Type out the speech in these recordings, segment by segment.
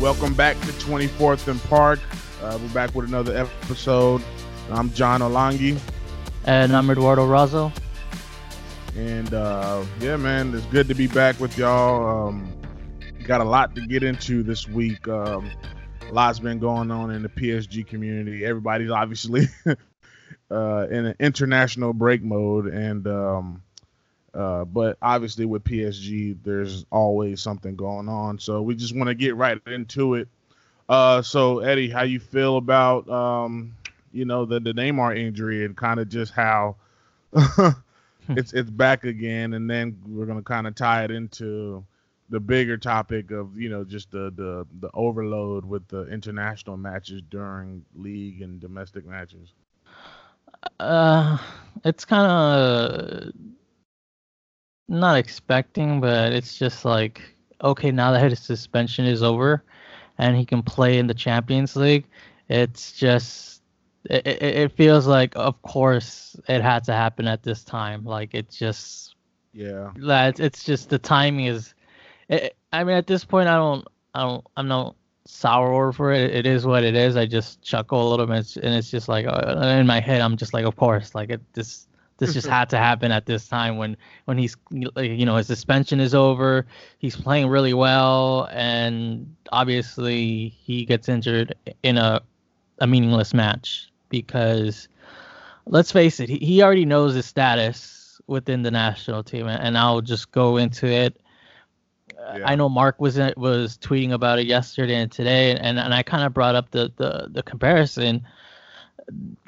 Welcome back to 24th and Park. Uh, we're back with another episode. I'm Jon Olangi. And I'm Eduardo Razo. And uh, yeah, man, it's good to be back with y'all. Um, got a lot to get into this week. Um, a lot's been going on in the PSG community. Everybody's obviously uh, in an international break mode, and um, uh, but obviously with PSG, there's always something going on. So we just want to get right into it. Uh, so Eddie, how you feel about um, you know the the Neymar injury and kind of just how it's it's back again, and then we're gonna kind of tie it into the bigger topic of you know just the the the overload with the international matches during league and domestic matches. Uh, it's kind of not expecting, but it's just like okay, now that his suspension is over, and he can play in the Champions League, it's just it, it, it feels like of course it had to happen at this time. Like it's just yeah, that it's just the timing is. It, I mean, at this point, I don't, I don't, I'm not sour for it. It is what it is. I just chuckle a little bit, and it's just like uh, in my head, I'm just like, of course, like it, this this just mm-hmm. had to happen at this time when when he's you know his suspension is over he's playing really well and obviously he gets injured in a a meaningless match because let's face it he, he already knows his status within the national team and I'll just go into it. Uh, yeah. I know Mark was was tweeting about it yesterday and today and, and I kind of brought up the the the comparison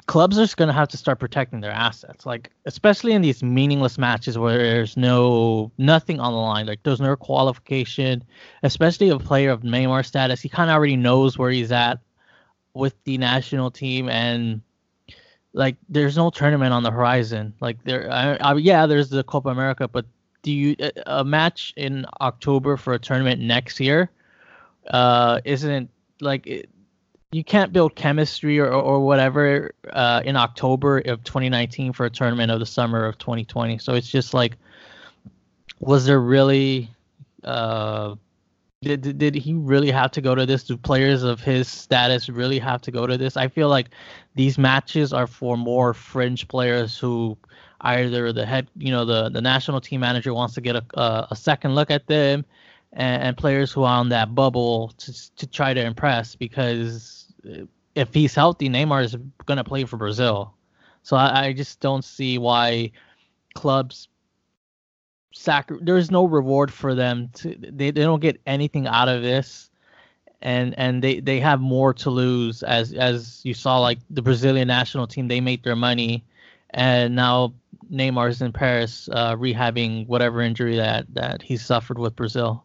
clubs are just going to have to start protecting their assets. Like especially in these meaningless matches where there's no nothing on the line. Like there's no qualification especially a player of Neymar status. He kind of already knows where he's at with the national team and like there's no tournament on the horizon. Like there I, I, yeah there's the Copa America but do you a match in October for a tournament next year uh isn't like it, you can't build chemistry or, or whatever uh, in October of 2019 for a tournament of the summer of 2020. So it's just like, was there really, uh, did, did he really have to go to this? Do players of his status really have to go to this? I feel like these matches are for more fringe players who either the head, you know, the, the national team manager wants to get a, a, a second look at them and, and players who are on that bubble to, to try to impress because if he's healthy, Neymar is going to play for Brazil. So I, I, just don't see why clubs sac there's no reward for them to they, they don't get anything out of this and and they they have more to lose as as you saw like the Brazilian national team they made their money and now Neymar's in Paris uh, rehabbing whatever injury that that he suffered with Brazil.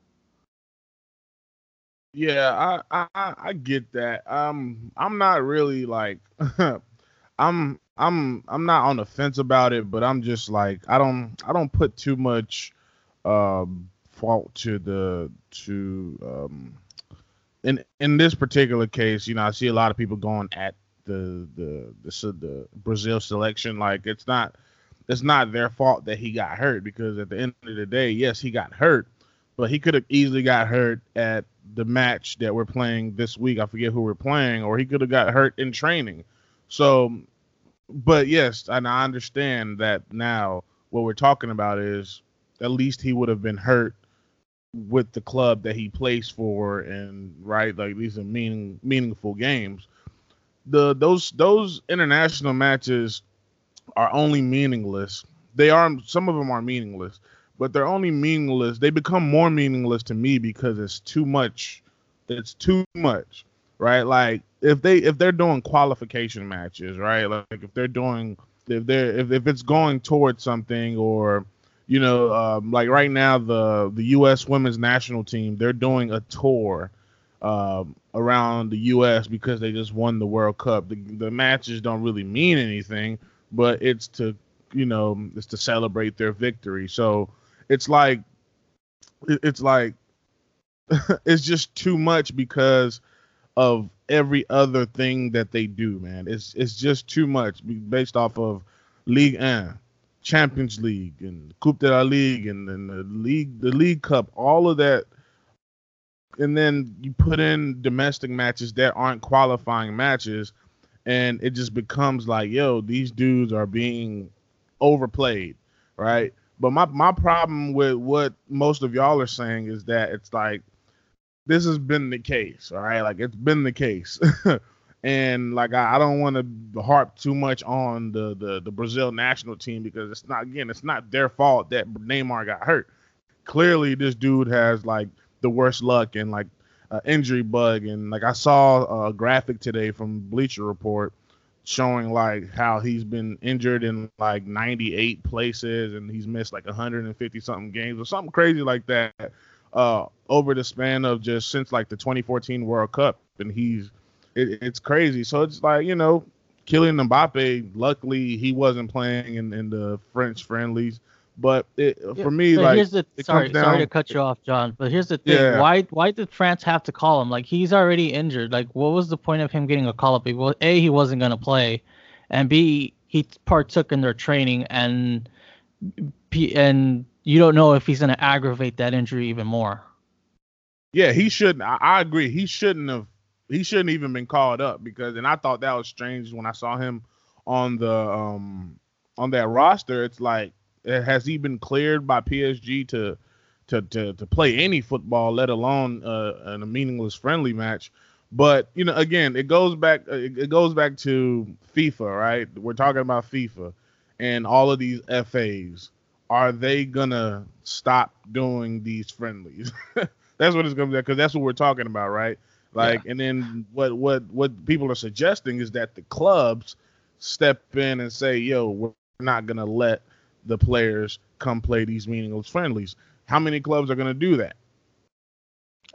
Yeah, I, I I get that. Um, I'm not really like, I'm I'm I'm not on the fence about it, but I'm just like I don't I don't put too much um fault to the to um in in this particular case. You know, I see a lot of people going at the the the, the Brazil selection like it's not it's not their fault that he got hurt because at the end of the day, yes, he got hurt, but he could have easily got hurt at the match that we're playing this week. I forget who we're playing, or he could have got hurt in training. So, but yes, and I understand that now what we're talking about is at least he would have been hurt with the club that he plays for, and right, like these are meaning meaningful games. The those those international matches are only meaningless. They are some of them are meaningless but they're only meaningless. They become more meaningless to me because it's too much. It's too much, right? Like if they if they're doing qualification matches, right? Like if they're doing if they're if, if it's going towards something or you know um, like right now the the U.S. women's national team they're doing a tour um, around the U.S. because they just won the World Cup. The, the matches don't really mean anything, but it's to you know it's to celebrate their victory. So it's like it's like it's just too much because of every other thing that they do, man. It's it's just too much based off of League 1, Champions League, and Coupe de la Ligue, and, and the league the League Cup. All of that and then you put in domestic matches that aren't qualifying matches, and it just becomes like, yo, these dudes are being overplayed, right? But my my problem with what most of y'all are saying is that it's like this has been the case, all right? Like it's been the case. and like I, I don't want to harp too much on the, the the Brazil national team because it's not again, it's not their fault that Neymar got hurt. Clearly this dude has like the worst luck and like uh, injury bug and like I saw a graphic today from Bleacher Report showing like how he's been injured in like 98 places and he's missed like 150 something games or something crazy like that uh over the span of just since like the 2014 World Cup. And he's it, it's crazy. So it's like you know Kylian Mbappe luckily he wasn't playing in, in the French friendlies but it, yeah, for me, like, here's the sorry, down, sorry to cut you off, Jon. But here's the thing: yeah. why why did France have to call him? Like he's already injured. Like what was the point of him getting a call up? Well, a he wasn't gonna play, and b he partook in their training, and and you don't know if he's gonna aggravate that injury even more. Yeah, he shouldn't. I, I agree. He shouldn't have. He shouldn't even been called up because, and I thought that was strange when I saw him on the um on that roster. It's like has he been cleared by PSG to to to, to play any football, let alone uh, in a meaningless friendly match? But you know, again, it goes back uh, it goes back to FIFA, right? We're talking about FIFA and all of these FAs. Are they gonna stop doing these friendlies? that's what it's gonna be because that's what we're talking about, right? Like, yeah. and then what what what people are suggesting is that the clubs step in and say, "Yo, we're not gonna let the players come play these meaningless friendlies. How many clubs are going to do that?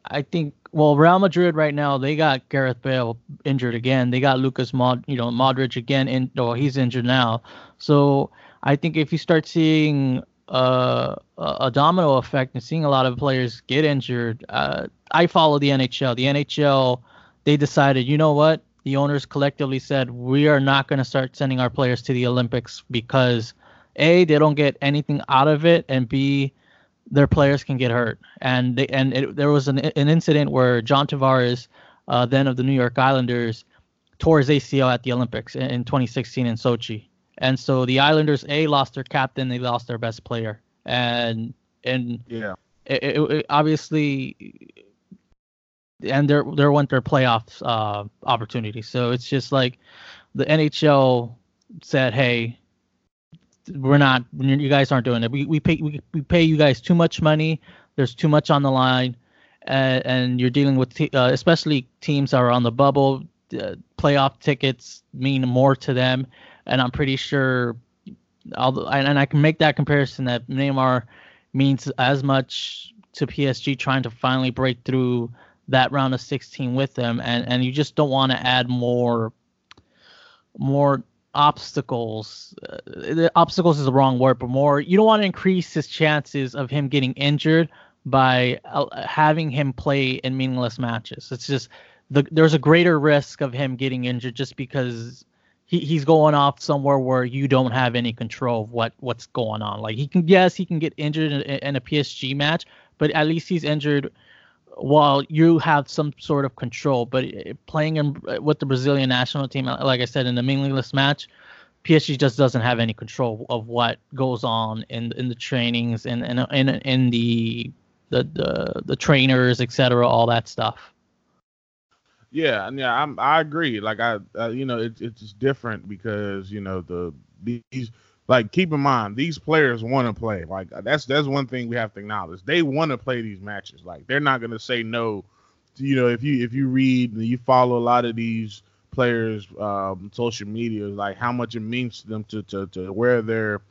I think well, Real Madrid right now they got Gareth Bale injured again. They got Lucas Mod, you know, Modric again, in oh he's injured now. So I think if you start seeing uh, a domino effect and seeing a lot of players get injured, uh, I follow the NHL. The NHL they decided, you know what? The owners collectively said we are not going to start sending our players to the Olympics because a they don't get anything out of it, and b their players can get hurt. And they, and it, there was an an incident where John Tavares, uh, then of the New York Islanders, tore his ACL at the Olympics in, in 2016 in Sochi. And so the Islanders a lost their captain, they lost their best player, and and yeah, it, it, it obviously and there there went their playoffs uh, opportunity. So it's just like the NHL said, hey, we're not you guys aren't doing it. We, we pay we, we pay you guys too much money. There's too much on the line. And, and you're dealing with uh, especially teams that are on the bubble. Uh, playoff tickets mean more to them. And i'm pretty sure although and i can make that comparison that neymar means as much to psg trying to finally break through that round of 16 with them. And and you just don't want to add more more obstacles. Uh, obstacles is the wrong word, but more you don't want to increase his chances of him getting injured by uh, having him play in meaningless matches. It's just the, there's a greater risk of him getting injured just because he, he's going off somewhere where you don't have any control of what what's going on. Like he can yes he can get injured in, in a PSG match, but at least he's injured while you have some sort of control. But eh, playing in, eh, with the Brazilian national team, uh, like I said, in the meaningless match, PSG just doesn't have any control of what goes on in in the trainings and in, in, in the the the, the trainers, etc., all that stuff. Yeah, yeah, I'm I agree. Like I, uh, you know, it's it's different because you know the these like keep in mind these players want to play. Like that's that's one thing we have to acknowledge. They want to play these matches. Like they're not gonna say no. To, you know, if you if you read you follow a lot of these players um, social media, like how much it means to them to to, to wear their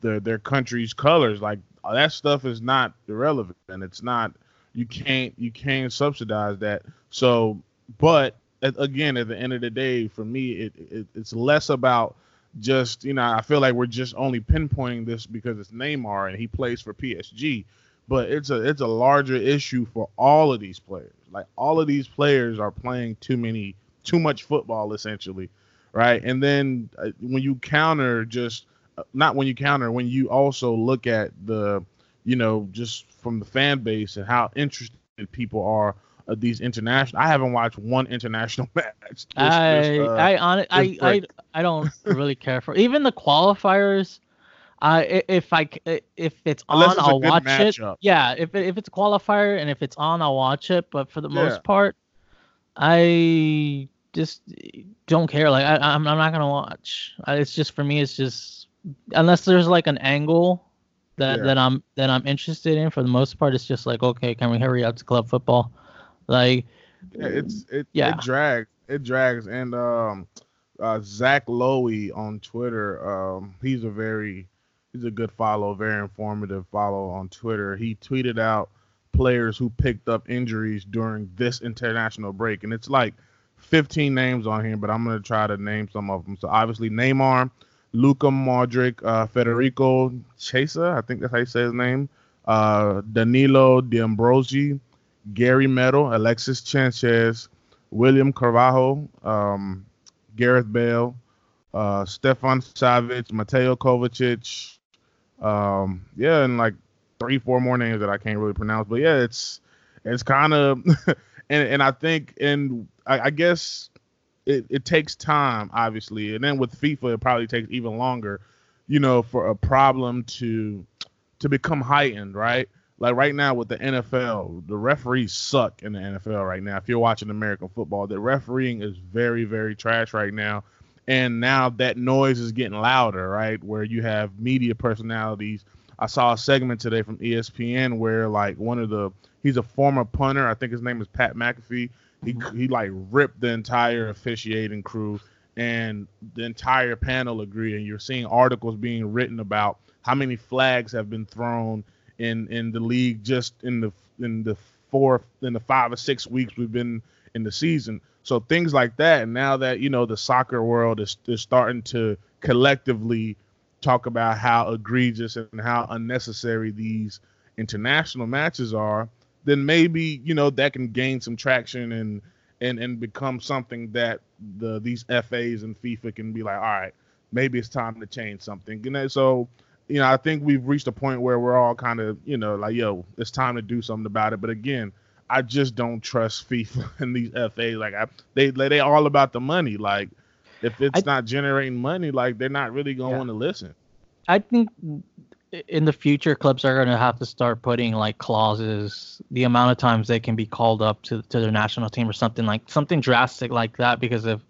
their their country's colors. Like that stuff is not irrelevant, and it's not you can't you can't subsidize that. So, but again, at the end of the day, for me, it, it it's less about just you know I feel like we're just only pinpointing this because it's Neymar and he plays for PSG, but it's a it's a larger issue for all of these players. Like all of these players are playing too many too much football essentially, right? And then uh, when you counter just uh, not when you counter when you also look at the you know just from the fan base and how interested people are of these international. I haven't watched one international match. This, I this, uh, I on I, I. I don't really care for even the qualifiers. Uh, i- if I if it's Unless on, it's I'll watch it. Yeah, if if it's a qualifier and if it's on, I'll watch it. But for the Yeah. most part, I just don't care. Like I, I'm I'm not gonna watch. It's just for me. It's just unless there's like an angle that Yeah. that I'm that I'm interested in. For the most part, it's just like okay, can we hurry up to club football? Like Yeah, it's it, Yeah. it drags. It drags. And um uh Zach Lowy on Twitter, um, he's a very he's a good follow, very informative follow on Twitter. He tweeted out players who picked up injuries during this international break. And it's like 15 names on here, but I'm gonna try to name some of them. So obviously Neymar, Luka Modric, uh, Federico Chiesa, I think that's how you say his name. Uh, Danilo D'Ambrosio, Gary Medel, Alexis Sanchez, William Carvalho, um, Gareth Bale, uh, Stefan Savic, Mateo Kovacic. Um, yeah, and like three, four more names that I can't really pronounce. But yeah, it's it's kind of and and I think and I, I guess it, it takes time, obviously, and then with FIFA it probably takes even longer, you know, for a problem to to become heightened, right? Like right now with the NFL, the referees suck in the NFL right now. If you're watching American football, the refereeing is very, very trash right now. And now that noise is getting louder, right? Where you have media personalities. I saw a segment today from ESPN where like one of the he's a former punter. I think his name is Pat McAfee. He mm-hmm. he like ripped the entire officiating crew and the entire panel agreed. And you're seeing articles being written about how many flags have been thrown in in the league just in the in the four in the five or six weeks we've been in the season. So things like that. And now that you know the soccer world is is starting to collectively talk about how egregious and how unnecessary these international matches are, then maybe you know that can gain some traction and and and become something that the these FAs and FIFA can be like, all right, maybe it's time to change something. You know, so you know, I think we've reached a point where we're all kind of, you know, like, yo, it's time to do something about it. But again, I just don't trust FIFA and these FAs. Like, I, they they all about the money. Like, if it's I- not generating money, like they're not really gonna Yeah. want to listen. I think in the future clubs are going to have to start putting like clauses the amount of times they can be called up to to their national team or something like something drastic like that because if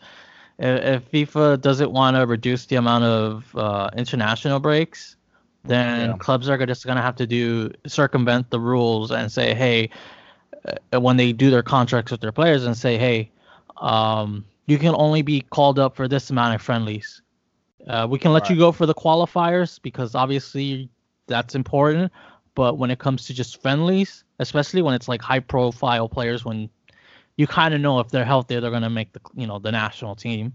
if if FIFA doesn't want to reduce the amount of uh, international breaks then Yeah. clubs are just going to have to do circumvent the rules and say hey uh, when they do their contracts with their players and say hey um, you can only be called up for this amount of friendlies uh, we can let you go for the qualifiers because obviously that's important. But when it comes to just friendlies, especially when it's like high profile players, when you kind of know if they're healthy, they're gonna make the you know the national team.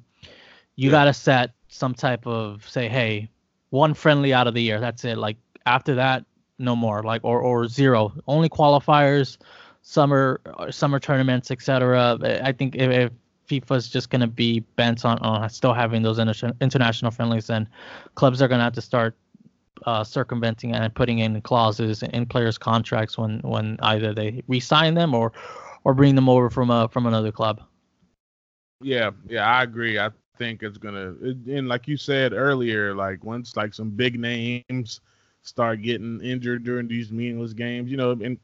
You Yeah. gotta set some type of say, hey, one friendly out of the year. That's it. Like after that, no more. Like or or zero. Only qualifiers, summer uh, summer tournaments, etc. I think if, if FIFA's just gonna be bent on, on still having those inter- international friendlies, then clubs are gonna have to start uh, circumventing and putting in clauses in players' contracts when when either they re-sign them or or bring them over from a from another club. Yeah, yeah, I agree. I think it's gonna, and like you said earlier, like once like some big names start getting injured during these meaningless games, you know, and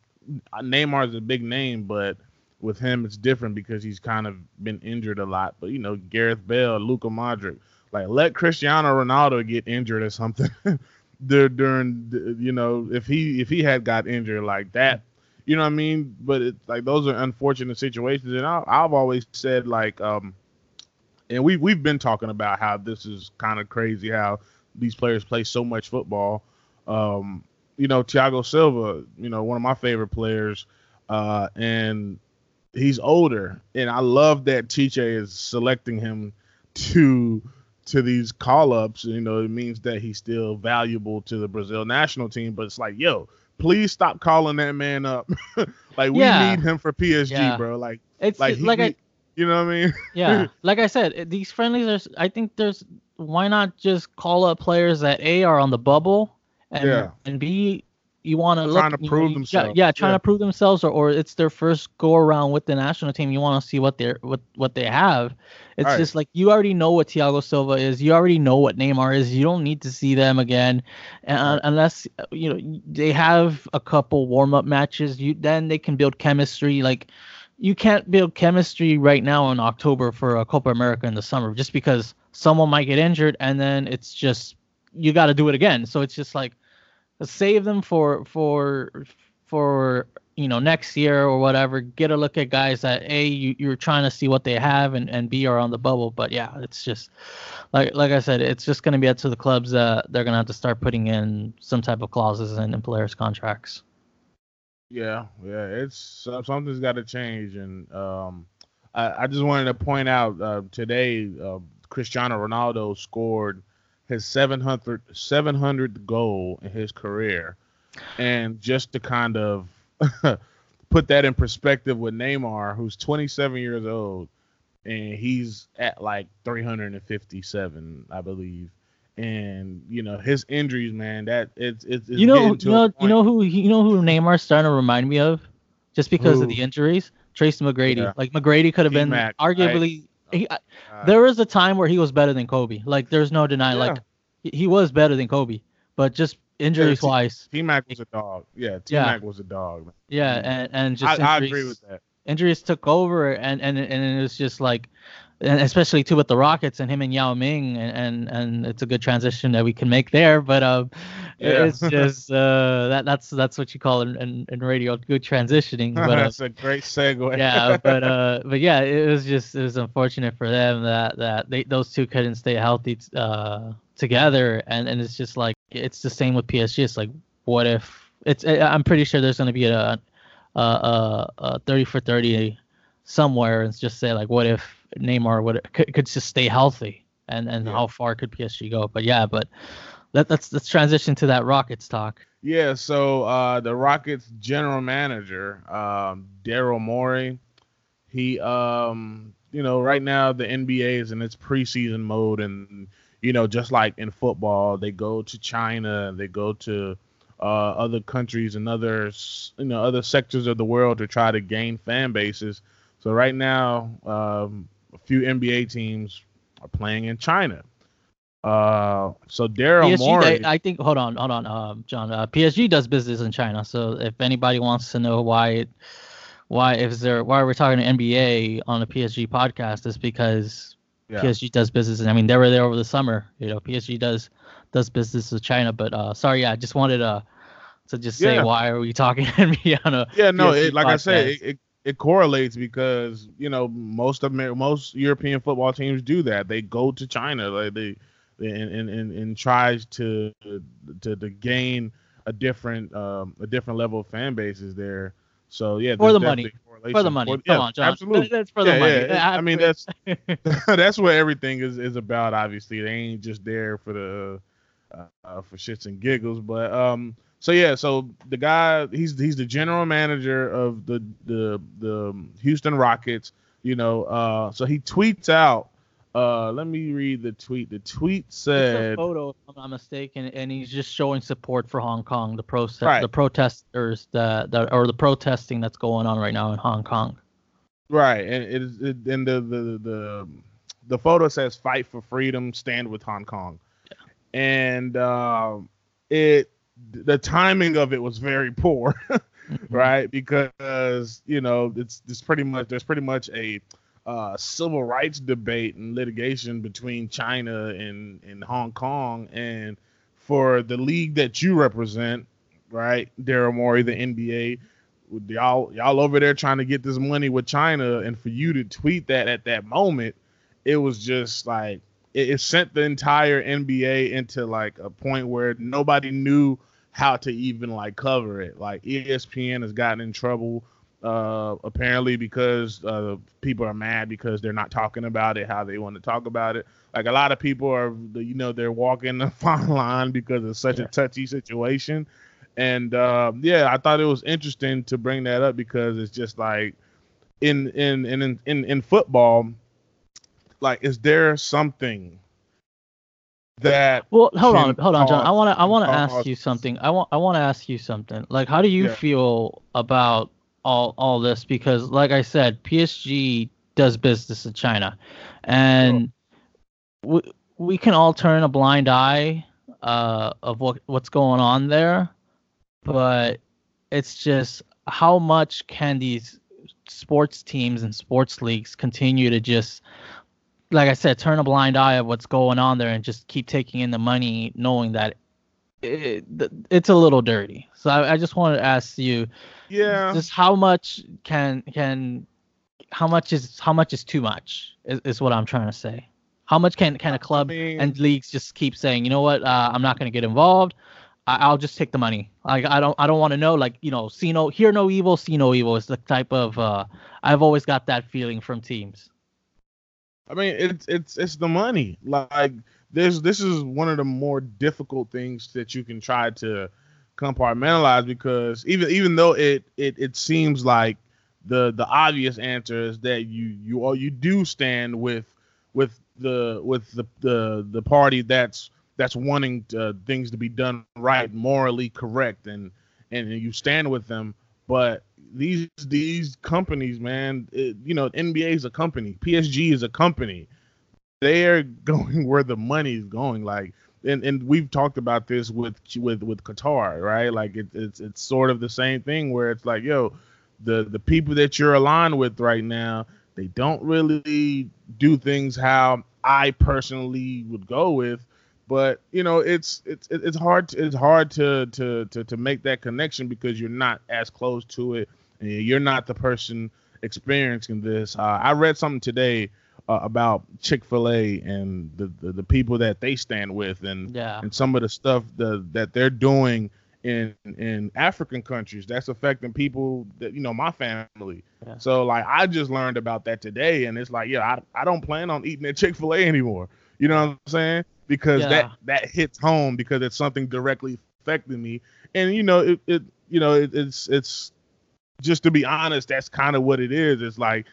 Neymar is a big name, but with him it's different because he's kind of been injured a lot. But you know, Gareth Bale, Luka Modric, like let Cristiano Ronaldo get injured or something. dur- during you know if he if he had got injured like that you know what i mean but it's like those are unfortunate situations and I, i've always said like um and we we've been talking about how this is kind of crazy how these players play so much football um you know Thiago Silva you know one of my favorite players uh and he's older and I love that Tite is selecting him to to these call ups, you know, it means that he's still valuable to the Brazil national team. But it's like, yo, please stop calling that man up. like we Yeah. need him for PSG, Yeah. bro. Like, It's like like, he, I you know what I mean? yeah, like I said, these friendlies are. I think there's why not just call up players that a are on the bubble and Yeah. and b you want to look Trying to prove you- themselves. Yeah, yeah, trying Yeah. to prove themselves, or, or it's their first go around with the national team. You want to see what they're what what they have. It's Right. just like you already know what Thiago Silva is. You already know what Neymar is. You don't need to see them again, and, Right. unless you know they have a couple warm up matches. You then they can build chemistry. Like you can't build chemistry right now in October for a Copa America in the summer, just because someone might get injured, and then it's just you got to do it again. So it's just like save them for for for you know next year or whatever. Get a look at guys that a you, you're trying to see what they have and and b are on the bubble. But yeah, it's just like like I said, it's just gonna be up to the clubs that they're gonna have to start putting in some type of clauses in, in players' contracts. Yeah, yeah, it's so- something's got to change, and um, I, I just wanted to point out uh, today, uh, Cristiano Ronaldo scored his 700 700th goal in his career, and just to kind of put that in perspective with Neymar, who's 27 years old, and he's at like 357, I believe. And you know his injuries, man. That it's it's, it's you know you know you know who you know who Neymar's starting to remind me of, just because of the injuries. Tracy McGrady. Yeah. Like McGrady could have been arguably. He, Uh, there was a time where he was better than Kobe. Like there's no denying. Like he- was better than Kobe, but just injuries wise, T Mac was a dog. Yeah, T Yeah. Mac was a dog. man. yeah, and and just I injuries, agree with that. injuries took over, and and and it was just like, and especially too with the Rockets and him and Yao Ming, and and, and it's a good transition that we can make there. But um, Yeah. it's just uh that that's that's what you call in, in, in radio good transitioning. But uh, That's a great segue. yeah, but uh, but yeah, it was just it was unfortunate for them that that they those two couldn't stay healthy uh together, and and it's just like it's the same with PSG. It's like what if it's I'm pretty sure there's gonna be a a a, a 30 for 30 somewhere, and just say like what if Neymar would could, could just stay healthy, and and Yeah. how far could PSG go? But yeah, but let, let's let's transition to that Rockets talk. Yeah, so uh, the Rockets general manager, um, Daryl Morey, he, um, you know, right now the NBA is in its preseason mode, and you know, just like in football, they go to China, they go to uh, other countries and other, you know, other sectors of the world to try to gain fan bases. So right now, um, a few NBA teams are playing in China. Uh, so Daryl PSG, Morey. I, I think. Hold on, hold on, um, Jon. Uh, PSG does business in China, so if anybody wants to know why it, why if there, why are we're talking to NBA on a PSG podcast, is because yeah. PSG does business. And I mean, they were there over the summer. You know, PSG does does business with China. But uh, sorry, yeah, I just wanted uh, to just say Yeah. why are we talking NBA on a Yeah, no, it, like I said, it, it, it correlates because you know most Amer- most European football teams do that. They go to China, like they, they and, and, and, tries to, to to gain a different um a different level of fan bases there. So yeah, For the money. for the money. For- yeah, Come on, Jon. Absolutely. That's for the yeah, money. yeah, I mean that's that's that's what everything is is about. Obviously, they ain't just there for the uh, uh, for shits and giggles. But um, so yeah, so the guy he's he's the general manager of the the the Houston Rockets. You know, uh, so he tweets out. Uh, let me read the tweet. The tweet It's a said, photo, if I'm not mistaken, and he's just showing support for Hong Kong, the pro Right. the protesters that, that or the protesting that's going on right now in Hong Kong. right, and it is it, and the the the the photo says "Fight for Freedom, Stand with Hong Kong," and um, it the timing of it was very poor. Mm-hmm. right? Because you know it's it's pretty much there's pretty much a uh, civil rights debate and litigation between China and and Hong Kong, and for the league that you represent, right, Daryl Morey, the NBA, y'all y'all over there trying to get this money with China, and for you to tweet that at that moment, it was just like it, it sent the entire NBA into like a point where nobody knew how to even like cover it. Like ESPN has gotten in trouble uh apparently because uh people are mad because they're not talking about it how they want to talk about it. Like a lot of people are you know they're walking the fine line because it's such Yeah. a touchy situation. And uh, yeah, I thought it was interesting to bring that up because it's just like in in in in in, in football like is there something that. Well, hold on, hold on, Jon. I want to, I want to ask you something. I want, I want to ask you something. Like, how do you Yeah. feel about all, all this? Because, like I said, PSG does business in China, and we, we can all turn a blind eye uh, of what, what's going on there, but it's just how much can these sports teams and sports leagues continue to just like I said, turn a blind eye of what's going on there and just keep taking in the money, knowing that it, it's a little dirty. So I, I just wanted to ask you, Yeah. just how much can can how much is how much is too much is, is what I'm trying to say. How much can can a club mean- and leagues just keep saying, you know what, uh, I'm not going to get involved. I, I'll just take the money. Like I don't I don't want to know. Like you know, see no hear no evil, see no evil is the type of uh, I've always got that feeling from teams. I mean, it's it's it's the money. Like this this is one of the more difficult things that you can try to compartmentalize because even even though it it, it seems like the the obvious answer is that you you all you do stand with with the with the the, the party that's that's wanting uh, things to be done right, morally correct, and and you stand with them. But these these companies, man, it, you know, NBA is a company, PSG is a company. They're going where the money is going. Like, and and we've talked about this with with with Qatar, right? Like, it, it's it's sort of the same thing where it's like, yo, the the people that you're aligned with right now, they don't really do things how I personally would go with. But you know, it's it's it's hard to, it's hard to, to to to make that connection because you're not as close to it, and you're not the person experiencing this. Uh, I read something today uh, about Chick Fil A and the, the the people that they stand with, and Yeah. and some of the stuff the, that they're doing in in African countries that's affecting people that you know my family. Yeah. So like I just learned about that today, and it's like yeah, I I don't plan on eating at Chick Fil A anymore. You know what I'm saying? Because Yeah. that that hits home because it's something directly affecting me, and you know it, it you know it, it's it's just to be honest, that's kind of what it is. It's like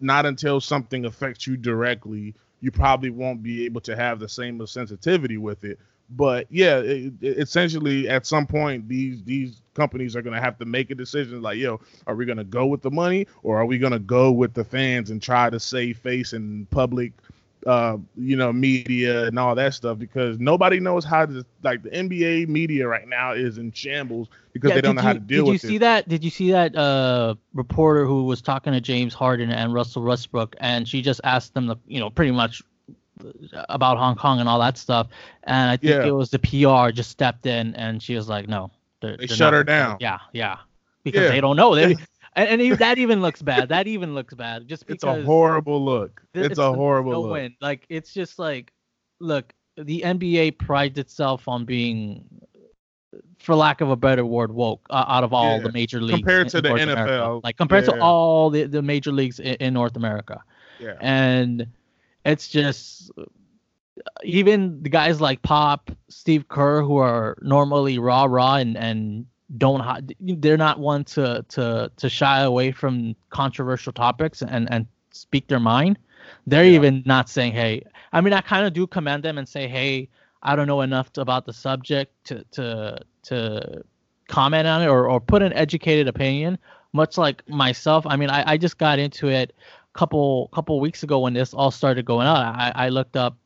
not until something affects you directly, you probably won't be able to have the same sensitivity with it. But yeah, it, it- essentially, at some point, these these companies are gonna have to make a decision. Like, yo, are we gonna go with the money, or are we gonna go with the fans and try to save face in public, uh, you know, media and all that stuff? Because nobody knows how to like the NBA media right now is in shambles because Yeah, they don't know how to deal with it. Did you see it. that? Did you see that uh, reporter who was talking to James Harden and Russell Westbrook, and she just asked them, the, you know, pretty much about Hong Kong and all that stuff, and I think Yeah. it was the PR just stepped in, and she was like, no, they're, They they're shut not her down. Yeah, yeah, because Yeah. they don't know. They- and, and that even looks bad. That even looks bad. Just It's a horrible look. th- It's, a horrible no look. win. Like it's just like, look, the NBA prides itself on being, for lack of a better word, woke uh, out of all Yeah. the major leagues Compared to the North America. NFL, Like compared to all the, the major leagues in, in North America, Yeah. and it's just even the guys like Pop, Steve Kerr, who are normally raw, raw, and and don't hi- they're not one to to to shy away from controversial topics and and speak their mind. They're Yeah. even not saying, "Hey." I mean, I kind of do commend them and say, "Hey, I don't know enough to, about the subject to to to comment on it or or put an educated opinion." Much like myself, I mean, I I just got into it a couple couple weeks ago when this all started going on. I I looked up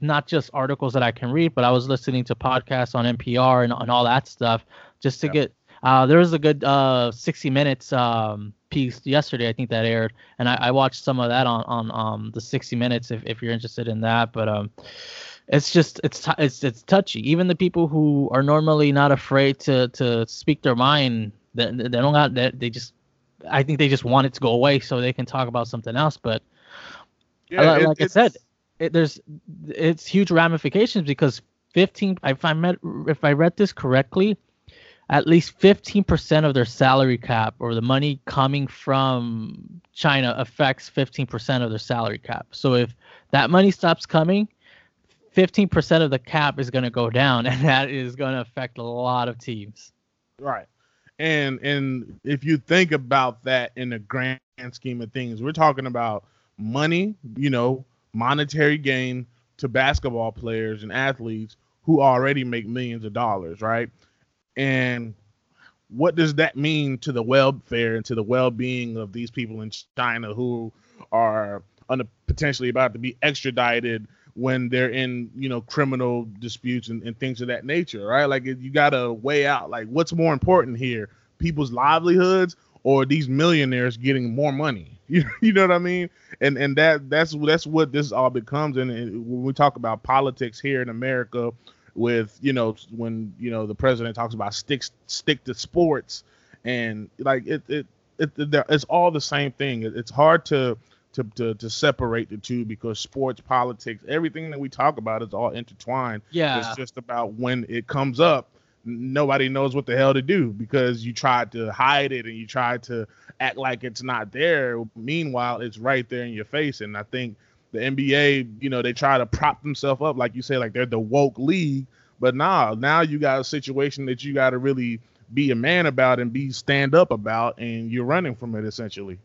not just articles that I can read, but I was listening to podcasts on NPR and, and all that stuff just to Yeah. get. Uh, there was a good uh 60 minutes um piece yesterday I think that aired, and I, I watched some of that on on um the 60 minutes if, if you're interested in that. But um, it's just it's tou- it's it's touchy. Even the people who are normally not afraid to to speak their mind, they, they don't got they, they just. I think they just want it to go away so they can talk about something else. But Yeah, like, it- like I said, it, there's it's huge ramifications because 15 if I met if I read this correctly, at least 15% of their salary cap or the money coming from China affects 15% of their salary cap. So if that money stops coming, 15% of the cap is going to go down and that is going to affect a lot of teams. Right. And and if you think about that in the grand scheme of things, we're talking about money, you know, monetary gain to basketball players and athletes who already make millions of dollars, right? And what does that mean to the welfare and to the well-being of these people in China who are potentially about to be extradited when they're in you know criminal disputes and, and things of that nature right? Like you gotta weigh out like what's more important here people's livelihoods or these millionaires getting more money? You, you know what i mean? And and that that's that's what this all becomes. And, and when we talk about politics here in america with you know when you know the president talks about stick stick to sports and like it it, it, it it's all the same thing it's hard to to, to to separate the two because sports, politics, everything that we talk about is all intertwined. Yeah. It's just about when it comes up, nobody knows what the hell to do because you tried to hide it and you tried to act like it's not there. Meanwhile, it's right there in your face. And I think the NBA, you know, they try to prop themselves up, like you say, like they're the woke league. But now, now you got a situation that you got to really be a man about and be stand up about, and you're running from it essentially.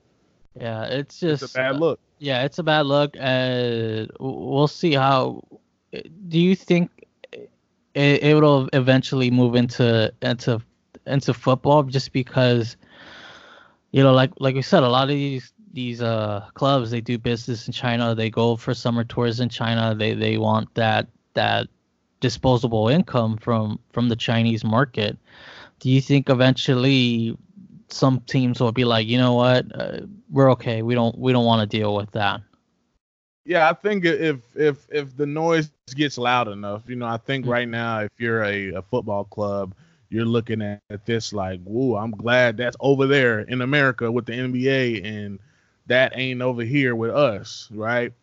Yeah, it's just it's a bad look. Uh, yeah, it's a bad look. Uh, we'll see how. Do you think it, it will eventually move into into into football just because you know like like we said a lot of these these uh clubs they do business in China they go for summer tours in China they they want that that disposable income from from the Chinese market do you think eventually some teams will be like, you know what, uh, we're okay. We don't we don't want to deal with that. Yeah, I think if if if the noise gets loud enough, you know, I think mm-hmm. right now if you're a, a football club, you're looking at, at this like, whoa, I'm glad that's over there in America with the NBA and that ain't over here with us, right?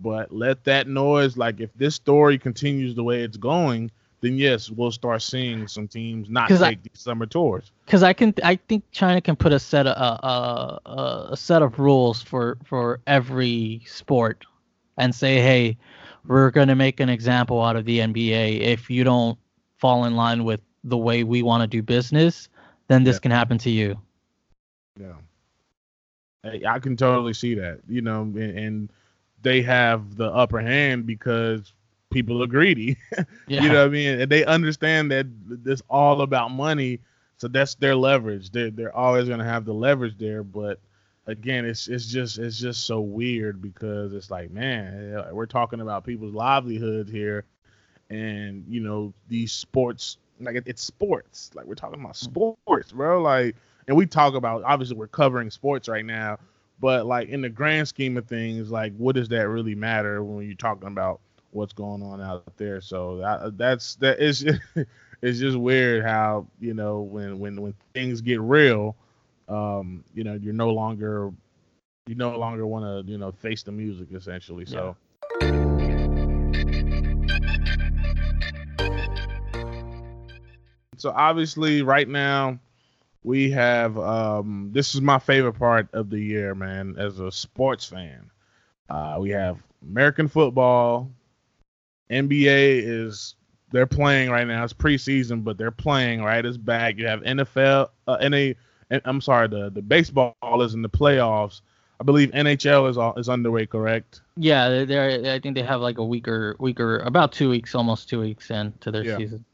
But let that noise, like if this story continues the way it's going, then yes, we'll start seeing some teams not take I, these summer tours. Because I can, I think China can put a set of a, a, a set of rules for for every sport, and say, hey, we're going to make an example out of the NBA. If you don't fall in line with the way we want to do business, then this yeah. can happen to you. Yeah, I can totally see that. You know, and, and they have the upper hand because people are greedy. yeah. You know what I mean? And they understand that it's all about money. So that's their leverage. They're they're always gonna have the leverage there. But again, it's it's just it's just so weird because it's like, man, we're talking about people's livelihoods here, and you know these sports like it, it's sports. Like we're talking about mm. sports, bro. Like, and we talk about obviously we're covering sports right now, but like in the grand scheme of things, like what does that really matter when you're talking about what's going on out there. So that, that's that is it's just weird how you know when when when things get real, um, you know you're no longer you no longer want to you know face the music essentially. So. So obviously, right now, we have um, this is my favorite part of the year, man. As a sports fan, uh, we have American football, NBA is they're playing right now. It's preseason, but they're playing right. It's back. You have NFL, uh, NA. I'm sorry, the the baseball is in the playoffs. I believe NHL is all, is underway, correct? Yeah, they're. I think they have like a week or week or about two weeks, almost two weeks into their yeah. season.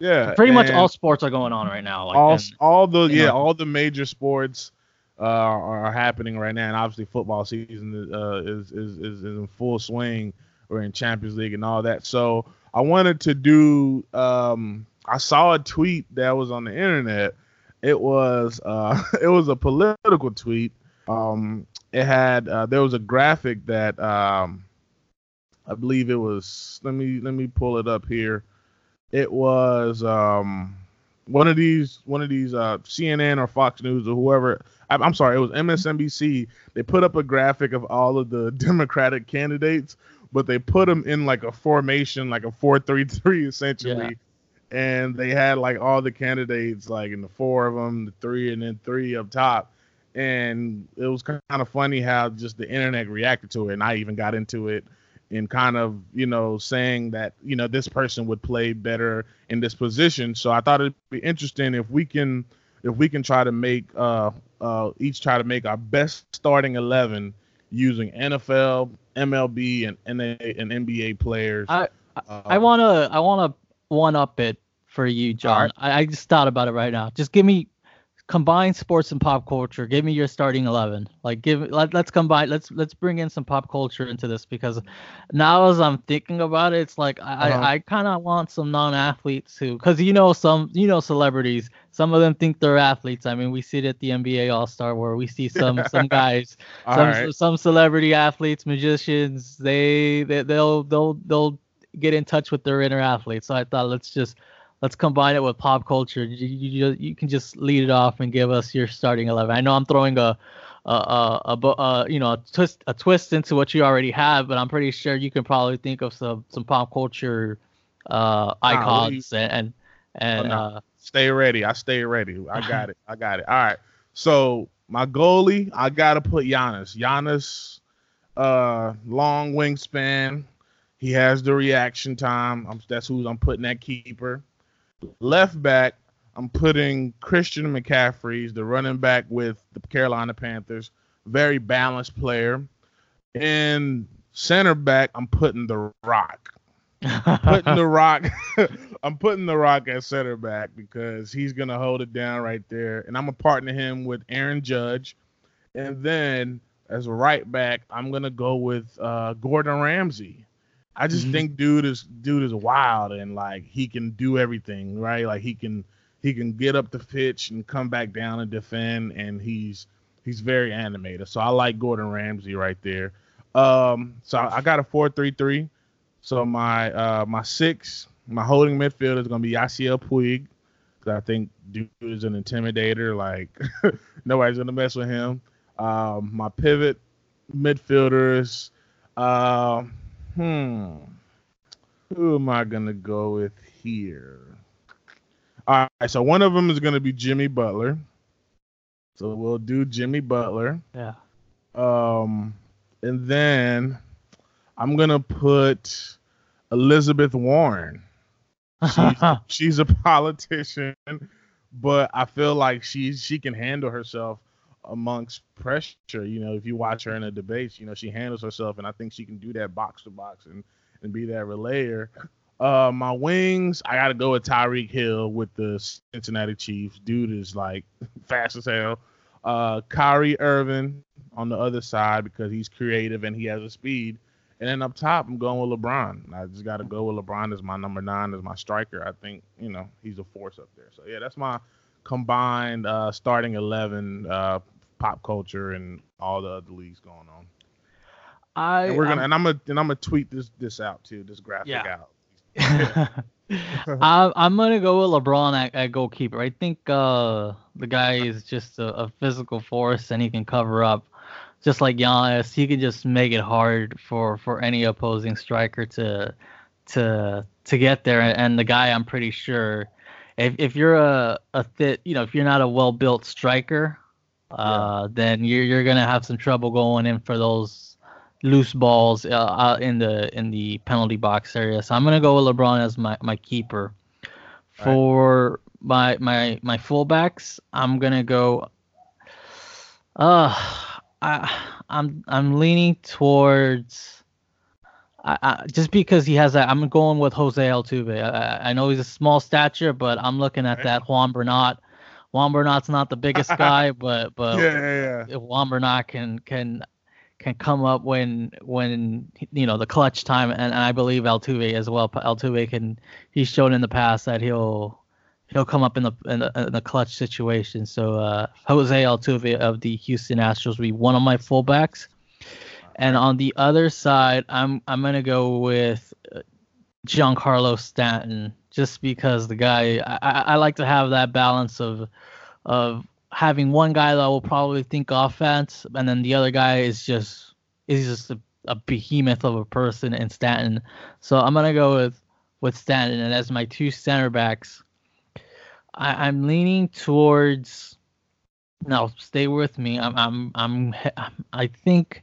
Yeah, pretty much all sports are going on right now. Like all all the yeah know. all the major sports uh, are happening right now, and obviously football season uh, is, is is is in full swing or in Champions League and all that. So I wanted to do. Um, I saw a tweet that was on the internet. It was uh, it was a political tweet. Um, it had uh, there was a graphic that um, I believe it was. Let me let me pull it up here. It was um, one of these one of these uh, CNN or Fox News or whoever. I, I'm sorry, it was MSNBC. They put up a graphic of all of the Democratic candidates but they put them in like a formation, like a four-three-three essentially. Yeah. And they had like all the candidates, like in the four of them, the three, and then three up top. And it was kind of funny how just the internet reacted to it. And I even got into it in kind of, you know, saying that, you know, this person would play better in this position. So I thought it'd be interesting if we can if we can try to make uh uh each try to make our best starting eleven using NFL, MLB, and NA and NBA players. I uh, I wanna I wanna one up it for you, Jon. Right. I, I just thought about it right now. Just give me combine sports and pop culture. Give me your starting eleven. Like give let, let's combine let's let's bring in some pop culture into this because now as I'm thinking about it, it's like I uh-huh. I, I kind of want some non-athletes who because you know some you know celebrities. Some of them think they're athletes. I mean, we see it at the NBA All Star where we see some some guys, some right. some celebrity athletes, magicians. They, they they'll they'll they'll get in touch with their inner athletes. So I thought let's just let's combine it with pop culture. You, you, you can just lead it off and give us your starting eleven. I know I'm throwing a a, a, a, a you know a twist a twist into what you already have, but I'm pretty sure you can probably think of some some pop culture uh, icons and and, and oh, uh, stay ready. I stay ready. I got it. I got it. All right. So my goalie, I gotta put Giannis. Giannis, uh, long wingspan. He has the reaction time. I'm, that's who I'm putting that keeper. Left back, I'm putting Christian McCaffrey, the running back with the Carolina Panthers. Very balanced player. And center back, I'm putting the Rock. putting the Rock. I'm putting the Rock at center back because he's gonna hold it down right there. And I'm gonna partner him with Aaron Judge. And then as a right back, I'm gonna go with uh, Gordon Ramsay. I just mm-hmm. think dude is dude is wild and like he can do everything, right? Like he can he can get up the pitch and come back down and defend and he's he's very animated. So I like Gordon Ramsay right there. Um so I got a 4-3-3. So my uh my six, my holding midfield is gonna be Yasiel Puig. Cause I think dude is an intimidator. Like nobody's gonna mess with him. Um, my pivot midfielders. Uh, Hmm. Who am I gonna go with here? All right, so one of them is gonna be Jimmy Butler. So we'll do Jimmy Butler. Yeah. Um, and then I'm gonna put Elizabeth Warren. She's, she's a politician, but I feel like she she can handle herself amongst pressure. You know, if you watch her in the debates, you know, she handles herself, and I think she can do that box to box and and be that relayer. Uh, my wings, I got to go with Tyreek Hill with the Cincinnati Chiefs. Dude is like fast as hell. Uh, Kyrie Irving on the other side because he's creative and he has a speed. And then up top, I'm going with LeBron. I just got to go with LeBron as my number nine, as my striker. I think, you know, he's a force up there. So, yeah, that's my combined uh, starting 11 uh, pop culture and all the other leagues going on. I and we're gonna I'm, and I'm gonna and I'm gonna tweet this this out too, this graphic yeah. out. I, I'm gonna go with LeBron at, at goalkeeper. I think uh, the guy is just a, a, physical force and he can cover up, just like Giannis. He can just make it hard for for any opposing striker to to to get there. And the guy, I'm pretty sure, if if you're a a fit, you know, if you're not a well built striker, uh, yeah. then you're you're gonna have some trouble going in for those loose balls uh, out in the in the penalty box area. So I'm gonna go with LeBron as my my keeper. For right. my my my fullbacks, I'm gonna go. Uh, I I'm I'm leaning towards. I, I, just because he has that, I'm going with Jose Altuve. I, I know he's a small stature, but I'm looking at right. that Juan Bernat Juan Bernat's not the biggest guy, but but yeah, yeah, yeah. Juan Bernat can can can come up when when you know the clutch time, and, and I believe Altuve as well. Altuve can he's shown in the past that he'll he'll come up in the in the, in the clutch situation. So uh, Jose Altuve of the Houston Astros will be one of my fullbacks, and on the other side, I'm I'm gonna go with Giancarlo Stanton just because the guy I, I like to have that balance of of having one guy that will probably think offense and then the other guy is just is just a, a behemoth of a person in Stanton. So I'm gonna go with with Stanton and as my two center backs. I, I'm leaning towards now stay with me. I'm I'm I'm I think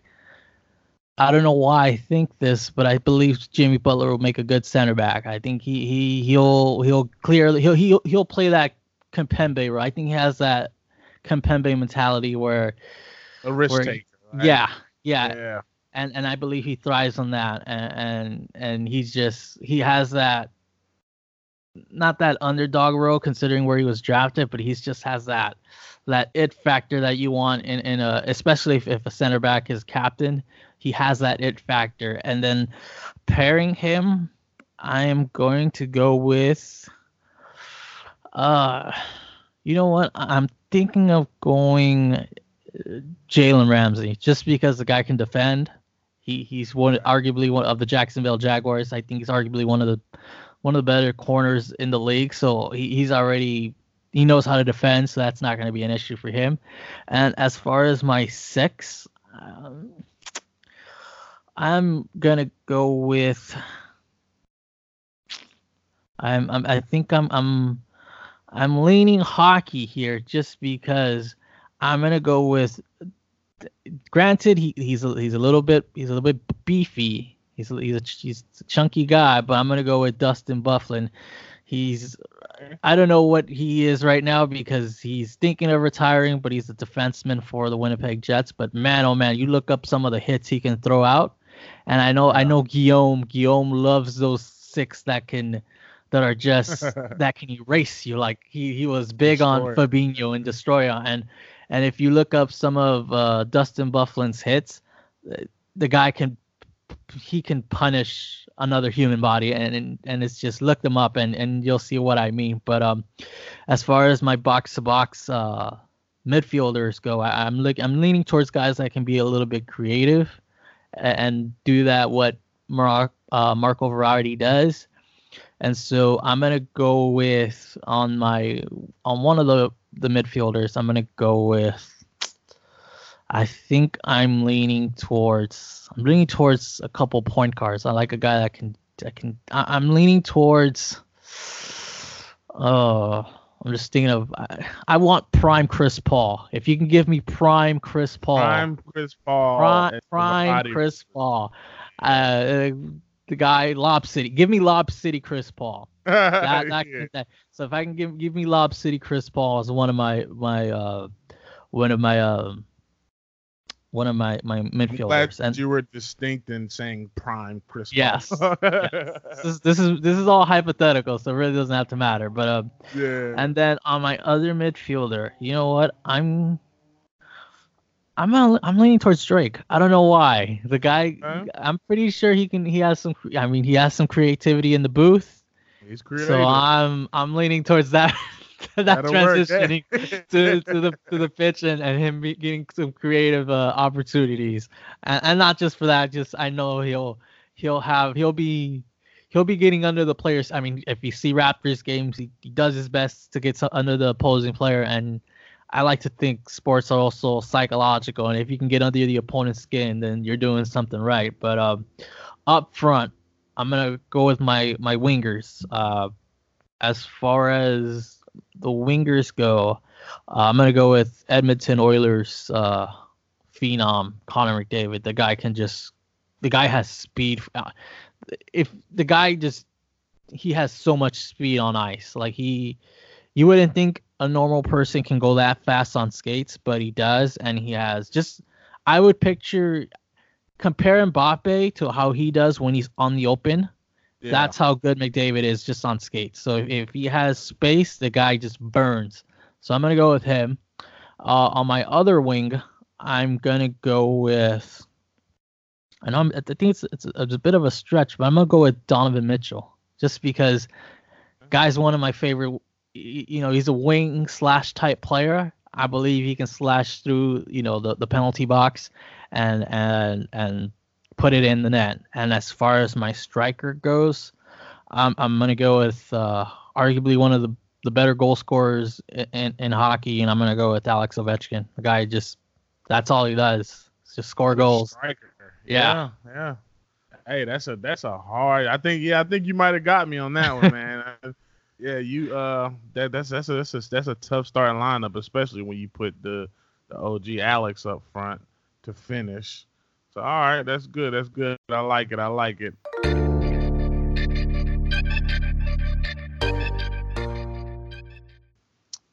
I don't know why I think this, but I believe Jimmy Butler will make a good center back. I think he he he'll he'll clearly he'll he'll he'll play that Kimpembe right. I think he has that Kimpembe mentality where a risk where, taker. Right? Yeah, Yeah. Yeah. and and I believe he thrives on that, and and, and he's just he has that not that underdog role considering where he was drafted, but he's just has that that it factor that you want in in a especially if, if a center back is captain, he has that it factor, and then pairing him, I am going to go with uh you know what I'm thinking of going uh, Jalen Ramsey just because the guy can defend. He he's one arguably one of the Jacksonville Jaguars. I think he's arguably one of the one of the better corners in the league. So he, he's already he knows how to defend, so that's not going to be an issue for him. And as far as my six, um, I'm gonna go with. I'm, I'm I think I'm I'm I'm leaning hockey here just because I'm gonna go with. Granted, he, he's a, he's a little bit he's a little bit beefy. He's a, he's a he's a chunky guy, but I'm gonna go with Dustin Byfuglien. He's I don't know what he is right now because he's thinking of retiring, but he's a defenseman for the Winnipeg Jets. But man, oh man, you look up some of the hits he can throw out, and I know I know Guillaume Guillaume loves those six that can that are just that can erase you. Like he he was big on. Fabinho and Destroyer, and and if you look up some of uh, Dustin Byfuglien's hits, uh, the guy can he can punish another human body, and and, and it's just look them up and and you'll see what I mean. But um, as far as my box to box uh midfielders go, I, I'm look I'm leaning towards guys that can be a little bit creative and do that what Mar- uh, Marco Verratti does. And so I'm gonna go with on my on one of the the midfielders. I'm gonna go with. I think I'm leaning towards. I'm leaning towards a couple point guards. I like a guy that can. That can. I, I'm leaning towards. Uh, I'm just thinking of. I, I want prime Chris Paul. If you can give me prime Chris Paul. Prime Chris Paul. Prime, prime Chris Paul. Uh, the guy Lob City. Give me Lob City Chris Paul. That, that, Yeah. that- so if I can give give me Lob City Chris Paul as one of my my uh one of my um one of my my midfielders and you were distinct in saying prime Chris. Paul. Yes. this is this is this is all hypothetical so it really doesn't have to matter but um yeah. and then on my other midfielder you know what I'm I'm not, I'm leaning towards Drake. I don't know why. The guy, Huh? I'm pretty sure he can. He has some. I mean, he has some creativity in the booth. He's creative. So I'm I'm leaning towards that that That'll transitioning to, to the to the pitch and, and him be, getting some creative uh, opportunities. And, and not just for that just I know he'll he'll have he'll be he'll be getting under the players I mean if you see Raptors games he, he does his best to get so- under the opposing player. And I like to think sports are also psychological. And if you can get under the opponent's skin then you're doing something right. But um up front I'm gonna go with my my wingers. Uh, as far as the wingers go, uh, I'm gonna go with Edmonton Oilers uh, phenom Connor McDavid. The guy can just, the guy has speed. Uh, if the guy just, he has so much speed on ice. Like he, you wouldn't think a normal person can go that fast on skates, but he does, and he has just. I would picture compare Mbappe to how he does when he's on the open. Yeah. That's how good McDavid is just on skates. So if, he has space, the guy just burns. So I'm gonna go with him. Uh, on my other wing, I'm gonna go with. Know I'm, I think it's, it's it's a bit of a stretch, but I'm gonna go with Donovan Mitchell just because guy's one of my favorite. You know, he's a wing slash type player. I believe he can slash through you know the, the penalty box and and and put it in the net. And as far as my striker goes, I'm I'm gonna go with uh, arguably one of the, the better goal scorers in, in, in hockey, and I'm gonna go with Alex Ovechkin. The guy just that's all he does. just score goals. Striker. Yeah. yeah. Yeah. Hey, that's a that's a hard. I think yeah, I think you might have got me on that one, man. yeah, you uh that that's that's a, that's a that's a tough starting lineup, especially when you put the the OG Alex up front to finish. So all right, that's good. That's good. I like it. I like it.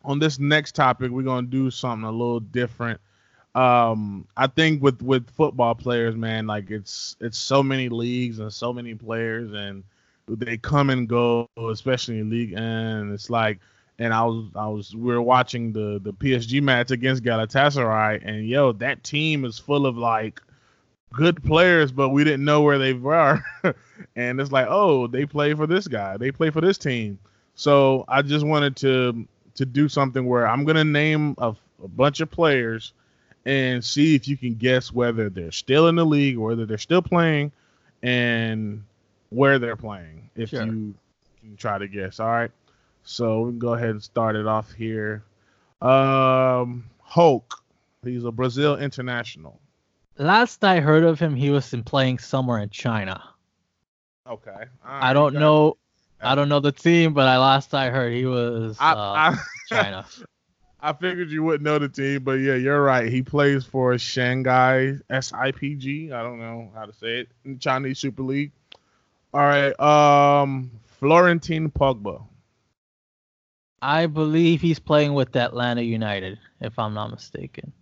On this next topic, we're gonna do something a little different. um, I think with with football players, man, like it's it's so many leagues and so many players, and they come and go, especially in league, and it's like. And I was, I was, we were watching the the PSG match against Galatasaray, and yo, that team is full of like good players, but we didn't know where they were. and it's like, oh, they play for this guy, they play for this team. So I just wanted to to do something where I'm gonna name a, a bunch of players and see if you can guess whether they're still in the league or whether they're still playing and where they're playing. If Sure. you can try to guess. All right. So we can go ahead and start it off here. Um Hulk. He's a Brazil international. Last I heard of him, he was in playing somewhere in China. Okay. I don't know. I don't know the team, but I last I heard he was I, uh, I, China. I figured you wouldn't know the team, but yeah, you're right. He plays for Shanghai SIPG. I don't know how to say it in the Chinese Super League. All right. Um, Florentin Pogba. I believe he's playing with Atlanta United, if I'm not mistaken.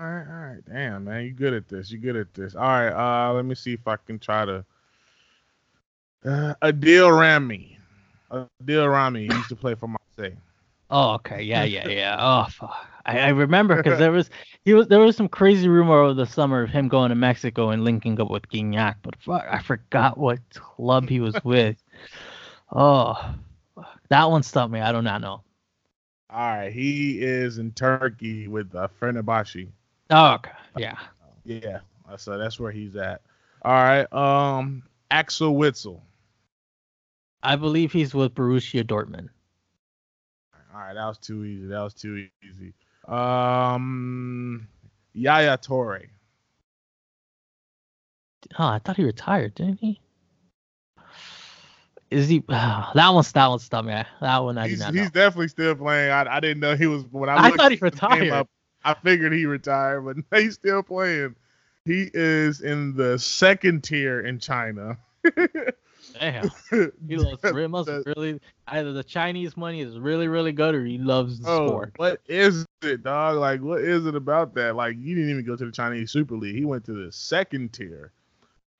All right, all right. Damn, man, you good at this. You good at this. All right. Uh, let me see if I can try to. Uh, Adil Rami. Adil Rami. He used to play for Marseille. Oh, okay, yeah, yeah, yeah. Oh, fuck. I, I remember because there was he was there was some crazy rumor over the summer of him going to Mexico and linking up with Gignac, but fuck, I forgot what club he was with. Oh, fuck. that one stumped me. I do not know. All right. He is in Turkey with uh, Fenerbahce. Oh, okay, yeah. Yeah, so that's where he's at. All right. Um, Axel Witsel. I believe he's with Borussia Dortmund. All right, that was too easy. That was too easy. Um, Yaya Touré. Oh, I thought he retired, didn't he? Is he? that one's that one stumped me. That one I did He's, not he's know. definitely still playing. I, I didn't know he was when I. I thought he retired. up, I figured he retired, but he's still playing. He is in the second tier in China. Damn. He loves he must really either the Chinese money is really really good or he loves the Oh, sport. what is it, dog? Like, what is it about that? Like, you didn't even go to the Chinese Super League. He went to the second tier.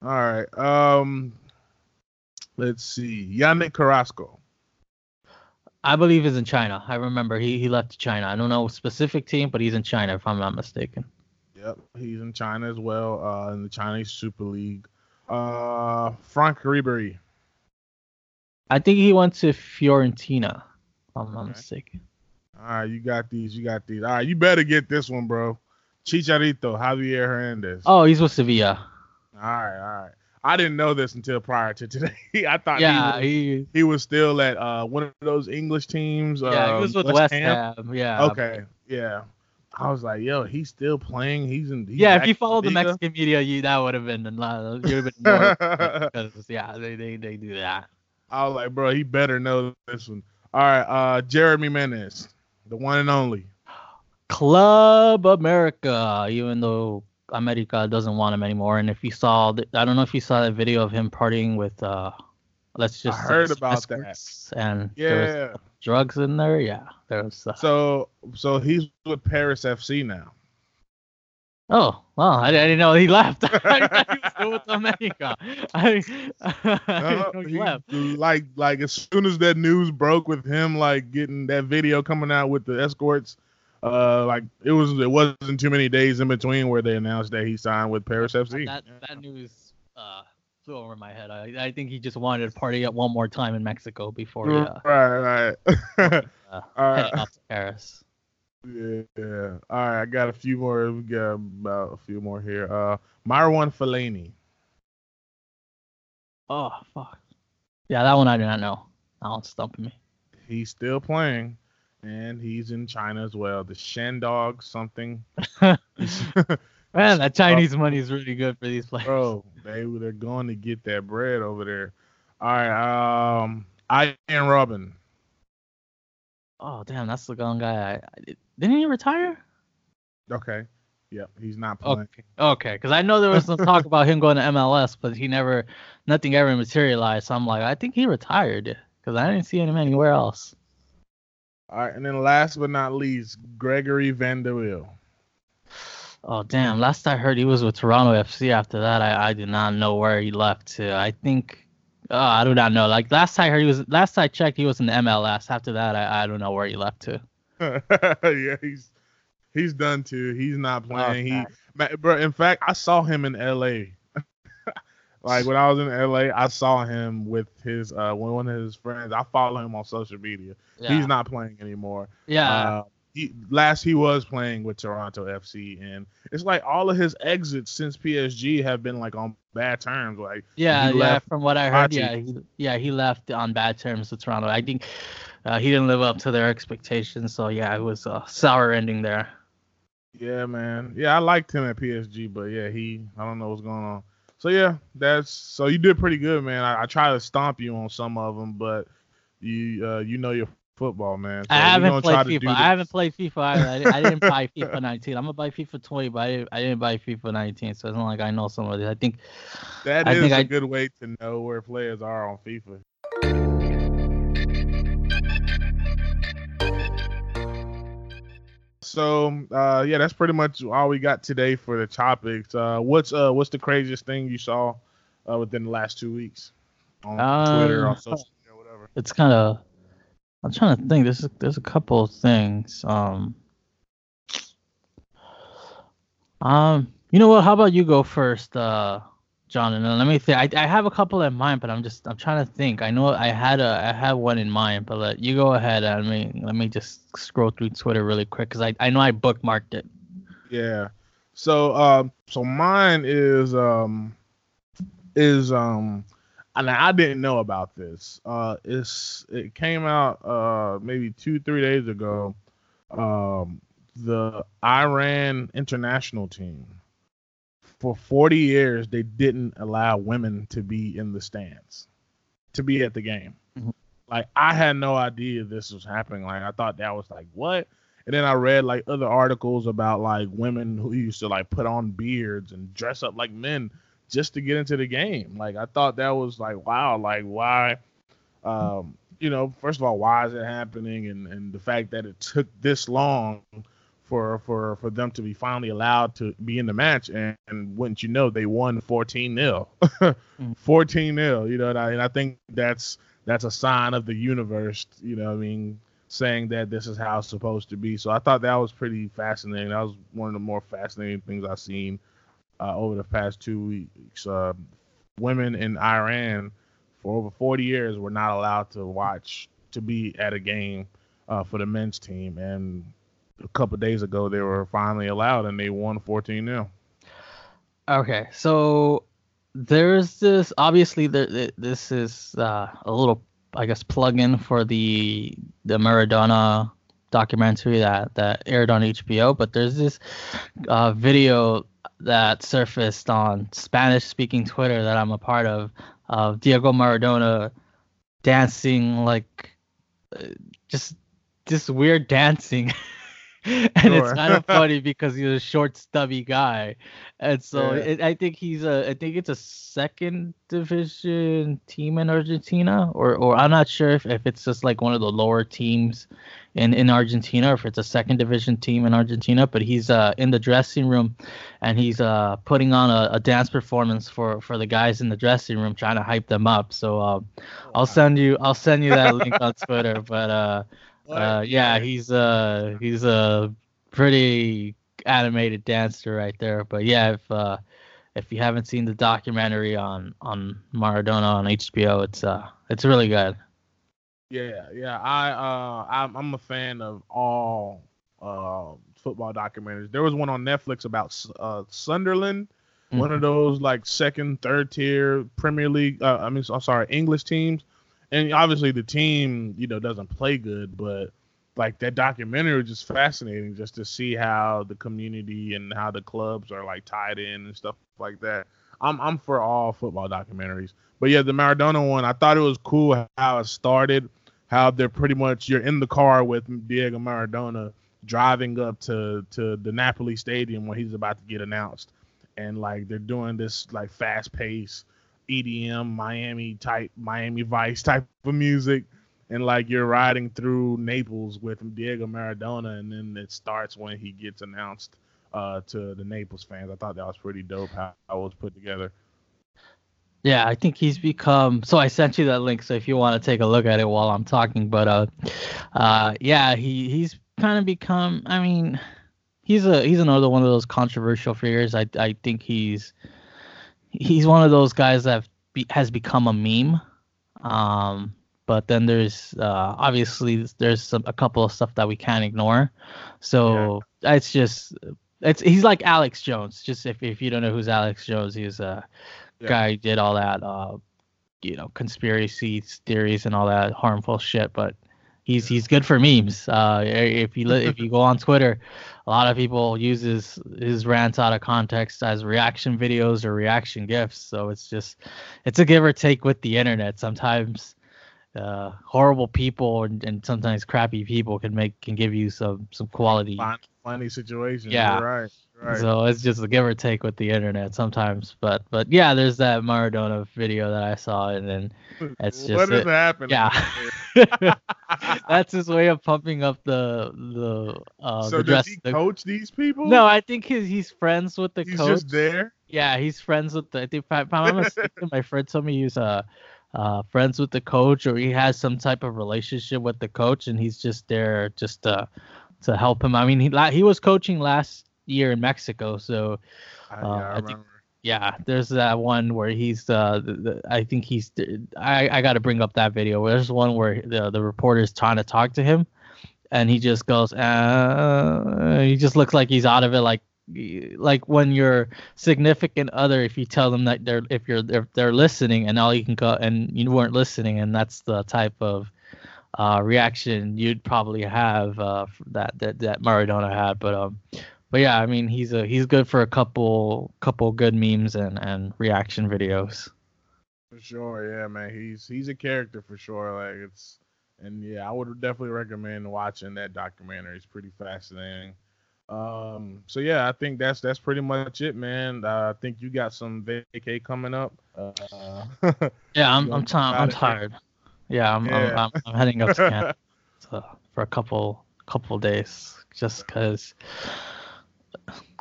All right. Um, let's see. Yannick Carrasco. I believe he's in China. I remember he, he left to China. I don't know specific team, but he's in China if I'm not mistaken. Yep, he's in China as well. Uh, in the Chinese Super League. Uh, Franck Ribéry. I think he went to Fiorentina. If I'm not Okay. mistaken. All right, you got these. You got these. All right, you better get this one, bro. Chicharito Javier Hernandez. Oh, he's with Sevilla. All right, all right. I didn't know this until prior to today. I thought Yeah, he, was, he he was still at uh, one of those English teams. yeah, um, he was with West, Ham. Yeah. Okay, yeah. I was like, yo, he's still playing. He's in. He's Yeah, if you followed the Mexican media, you that would have been a lot. You'd have been more because yeah, they, they they do that. I was like, bro, he better know this one. All right, uh, Jeremy Menez, the one and only. Club America, even though America doesn't want him anymore. And if you saw, the, I don't know if you saw that video of him partying with, uh, let's just say heard about that. And Yeah. drugs in there. Yeah, there was. Uh, So, so he's with Paris FC now. oh, well, I, I didn't know he left. I he was still with America. I, I he he- left. like, like as soon as that news broke with him, like getting that video coming out with the escorts, uh, like it was, it wasn't too many days in between where they announced that he signed with Paris FC. That that news uh, flew over my head. I, I think he just wanted to party at one more time in Mexico before he uh, right, right. uh, All right. off to Paris. Yeah, yeah. All right, I got a few more. We got about a few more here. Uh, Marwan Fellaini. Oh fuck. Yeah, that one I do not know. That one's stumping me. He's still playing, and he's in China as well. The Shandong something. Man, that Chinese money is really good for these players. Bro, they they're going to get that bread over there. All right, um, I and Robin. Oh damn, that's the gun guy. I, I, didn't he retire? Okay, yep, he's not playing. Okay, okay, because I know there was some talk about him going to MLS, but he never, nothing ever materialized. So I'm like, I think he retired because I didn't see him anywhere else. All right, and then last but not least, Gregory Van der Wiel. Oh damn! Last I heard, he was with Toronto FC. After that, I, I do not know where he left to. I think oh, I do not know. Like last I heard, he was last I checked, he was in MLS. After that, I, I don't know where he left to. yeah, he's he's done too. He's not oh, playing. Oh, he, bro. In fact, I saw him in L.A. like when I was in L.A., I saw him with his uh one of his friends. I follow him on social media. Yeah. He's not playing anymore. Yeah. Uh, he last he was playing with Toronto FC, and it's like all of his exits since PSG have been like on bad terms. Like yeah, yeah. From what I heard, yeah, he, yeah, he left on bad terms with Toronto. I think uh, he didn't live up to their expectations. So yeah, it was a sour ending there. Yeah, man. Yeah, I liked him at PSG, but yeah, he I don't know what's going on. So yeah, that's so you did pretty good, man. I, I try to stomp you on some of them, but you uh, you know your football, man. So I haven't played FIFA. I haven't played FIFA either. I, didn't, I didn't buy FIFA 19. I'm gonna buy FIFA 20, but I didn't, I didn't buy FIFA 19. So it's not like I know some of these. I think that I is think a I, good way to know where players are on FIFA. So uh, yeah, that's pretty much all we got today for the topics. Uh, what's uh, what's the craziest thing you saw uh, within the last two weeks on Twitter, on social media, whatever? It's kind of I'm trying to think. There's a, there's a couple of things. Um, um, you know what? How about you go first, uh, Jon? And let me think. I, I have a couple in mind, but I'm just I'm trying to think. I know I had a I had one in mind, but let you go ahead and me let me just scroll through Twitter really quick because I I know I bookmarked it. Yeah. So um so mine is um is um and I didn't know about this. Uh, it's it came out uh maybe two three days ago. Um, the Iran international team for 40 years they didn't allow women to be in the stands, to be at the game. Mm-hmm. Like I had no idea this was happening. Like I thought that was like what. And then I read like other articles about like women who used to like put on beards and dress up like men just to get into the game. Like I thought that was like wow, like why um, you know, first of all, why is it happening and and the fact that it took this long for for for them to be finally allowed to be in the match and, and wouldn't you know they won 14 0 mm. 14 0 you know and I, and I think that's that's a sign of the universe you know i mean saying that this is how it's supposed to be so i thought that was pretty fascinating that was one of the more fascinating things i've seen uh, over the past two weeks. Uh, women in Iran for over 40 years were not allowed to watch to be at a game uh, for the men's team, and a couple days ago they were finally allowed, and they won 14 0. Okay, so there's this. Obviously, there, this is uh, a little, I guess, plug-in for the the Maradona documentary that that aired on HBO. But there's this uh, video that surfaced on Spanish speaking Twitter that I'm a part of of Diego Maradona dancing like uh, just this weird dancing. and sure. it's kind of funny because he's a short, stubby guy, and so yeah. it, I think he's a. I think it's a second division team in Argentina, or or I'm not sure if, if it's just like one of the lower teams in in Argentina, or if it's a second division team in Argentina. But he's uh in the dressing room, and he's uh putting on a, a dance performance for for the guys in the dressing room, trying to hype them up. So uh, I'll send you I'll send you that link on Twitter, but uh uh, yeah, he's uh he's a pretty animated dancer right there. But yeah, if uh if you haven't seen the documentary on on Maradona on HBO, it's uh it's really good. Yeah, yeah. I uh I'm, I'm a fan of all uh football documentaries. There was one on Netflix about uh Sunderland, mm-hmm. one of those like second, third tier Premier League. Uh, I mean, I'm sorry, English teams and obviously the team, you know, doesn't play good, but like that documentary was just fascinating just to see how the community and how the clubs are like tied in and stuff like that. I'm I'm for all football documentaries. But yeah, the Maradona one, I thought it was cool how it started, how they're pretty much you're in the car with Diego Maradona driving up to to the Napoli stadium where he's about to get announced. And like they're doing this like fast pace EDM Miami type Miami Vice type of music and like you're riding through Naples with Diego Maradona and then it starts when he gets announced uh, to the Naples fans. I thought that was pretty dope how it was put together. Yeah, I think he's become. So I sent you that link. So if you want to take a look at it while I'm talking, but uh, uh, yeah, he he's kind of become. I mean, he's a he's another one of those controversial figures. I I think he's he's one of those guys that be, has become a meme. Um, but then there's uh, obviously there's some, a couple of stuff that we can't ignore. So yeah. it's just it's he's like Alex Jones. Just if if you don't know who's Alex Jones, he's a yeah. guy who did all that uh, you know conspiracy theories and all that harmful shit. But he's he's good for memes. Uh, if you if you go on Twitter, a lot of people use his his rants out of context as reaction videos or reaction gifs. So it's just it's a give or take with the internet. Sometimes uh, horrible people and, and, sometimes crappy people can make can give you some some quality funny situations. Yeah, You're right. Right. So it's just a give or take with the internet sometimes, but but yeah, there's that Maradona video that I saw, and then it's just what is happening? Yeah, that's his way of pumping up the the. Uh, so the does he coach these people? No, I think he's he's friends with the he's coach. Just there. Yeah, he's friends with the. I think if I'm mistaken, my friend told me he's uh, uh friends with the coach, or he has some type of relationship with the coach, and he's just there just to to help him. I mean, he he was coaching last year in Mexico, so uh, yeah, I, I think, yeah, there's that one where he's uh, the, the, I think he's I I got to bring up that video. There's one where the the reporter is trying to talk to him, and he just goes, uh, he just looks like he's out of it, like like when your significant other if you tell them that they're if you're if they're listening and all you can go and you weren't listening and that's the type of uh, reaction you'd probably have uh, that that that Maradona had. But um, but yeah, I mean he's a he's good for a couple couple good memes and and reaction videos. For sure, yeah, man. He's he's a character for sure. Like it's and yeah, I would definitely recommend watching that documentary. It's pretty fascinating. Um, so yeah, I think that's that's pretty much it, man. Uh, I think you got some vacay coming up. Uh, yeah, I'm I'm, t- I'm tired. Yeah, I'm, yeah. I'm, I'm, I'm, heading up to Canada for a couple couple days just because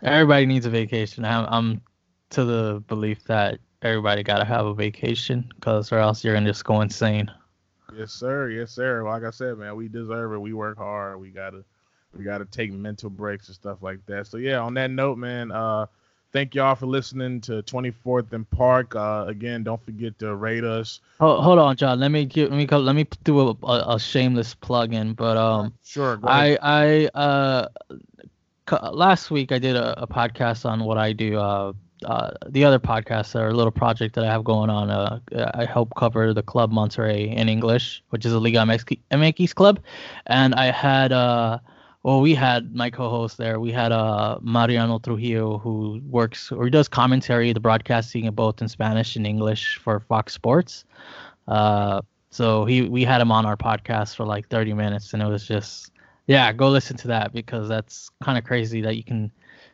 everybody needs a vacation. I'm, I'm to the belief that everybody got to have a vacation because or else you're gonna just go insane. Yes, sir. Yes, sir. Like I said, man, we deserve it. We work hard. We gotta we gotta take mental breaks and stuff like that. So yeah, on that note, man, uh thank y'all for listening to 24th and Park. Uh, again, don't forget to rate us. Hold, hold on, Jon. Let me give, let me let me do a, a, a shameless plug in. But um, sure. I I uh, last week I did a, a podcast on what I do. Uh, uh, the other podcast or a little project that I have going on. Uh, I help cover the Club Monterrey in English, which is a Liga MX club, and I had uh well, we had my co-host there. We had uh, Mariano Trujillo, who works or does commentary, the broadcasting of both in Spanish and English for Fox Sports. Uh, so he we had him on our podcast for like 30 minutes, and it was just yeah, go listen to that because that's kind of crazy that you can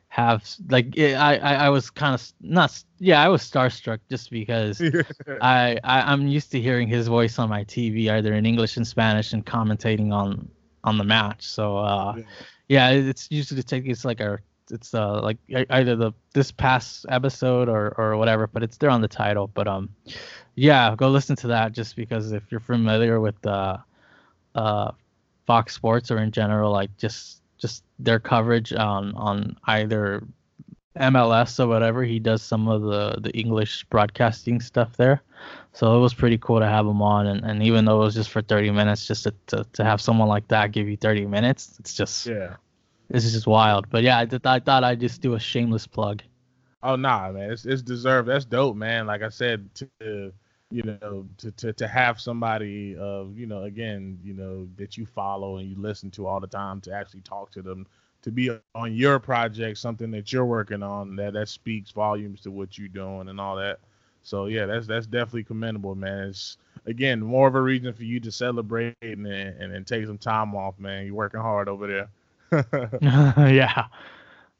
have like it, I, I I was kind of not yeah I was starstruck just because I, I I'm used to hearing his voice on my TV either in English and Spanish and commentating on on the match. So uh, yeah. yeah, it's usually take it's like a it's uh like either the this past episode or or whatever, but it's there on the title. But um, yeah, go listen to that just because if you're familiar with uh uh Fox Sports or in general, like just just their coverage on on either MLS or whatever. He does some of the the English broadcasting stuff there. So it was pretty cool to have him on, and, and even though it was just for 30 minutes, just to, to, to have someone like that give you 30 minutes, it's just yeah, this is just wild. But yeah, I, th- I thought I'd just do a shameless plug. Oh nah, man, it's it's deserved. That's dope, man. Like I said, to you know, to to to have somebody of you know, again, you know, that you follow and you listen to all the time to actually talk to them to be on your project, something that you're working on, that that speaks volumes to what you're doing and all that. So yeah, that's that's definitely commendable, man. It's again more of a reason for you to celebrate and and, and take some time off, man. You're working hard over there. yeah.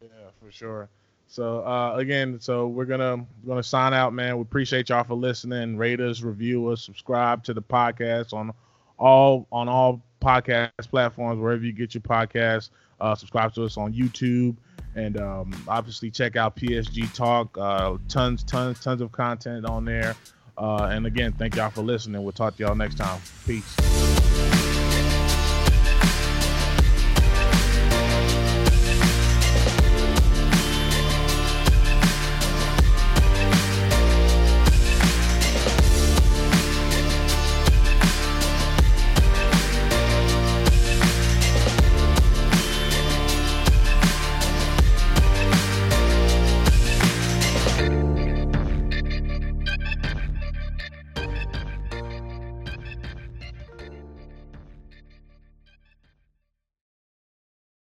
Yeah, for sure. So uh, again, so we're gonna we're gonna sign out, man. We appreciate y'all for listening. Rate us, review us, subscribe to the podcast on all on all podcast platforms wherever you get your podcast. Uh, subscribe to us on YouTube And um, obviously, check out PSG Talk. Uh, tons, tons, tons of content on there. Uh, and again, thank y'all for listening. We'll talk to y'all next time. Peace.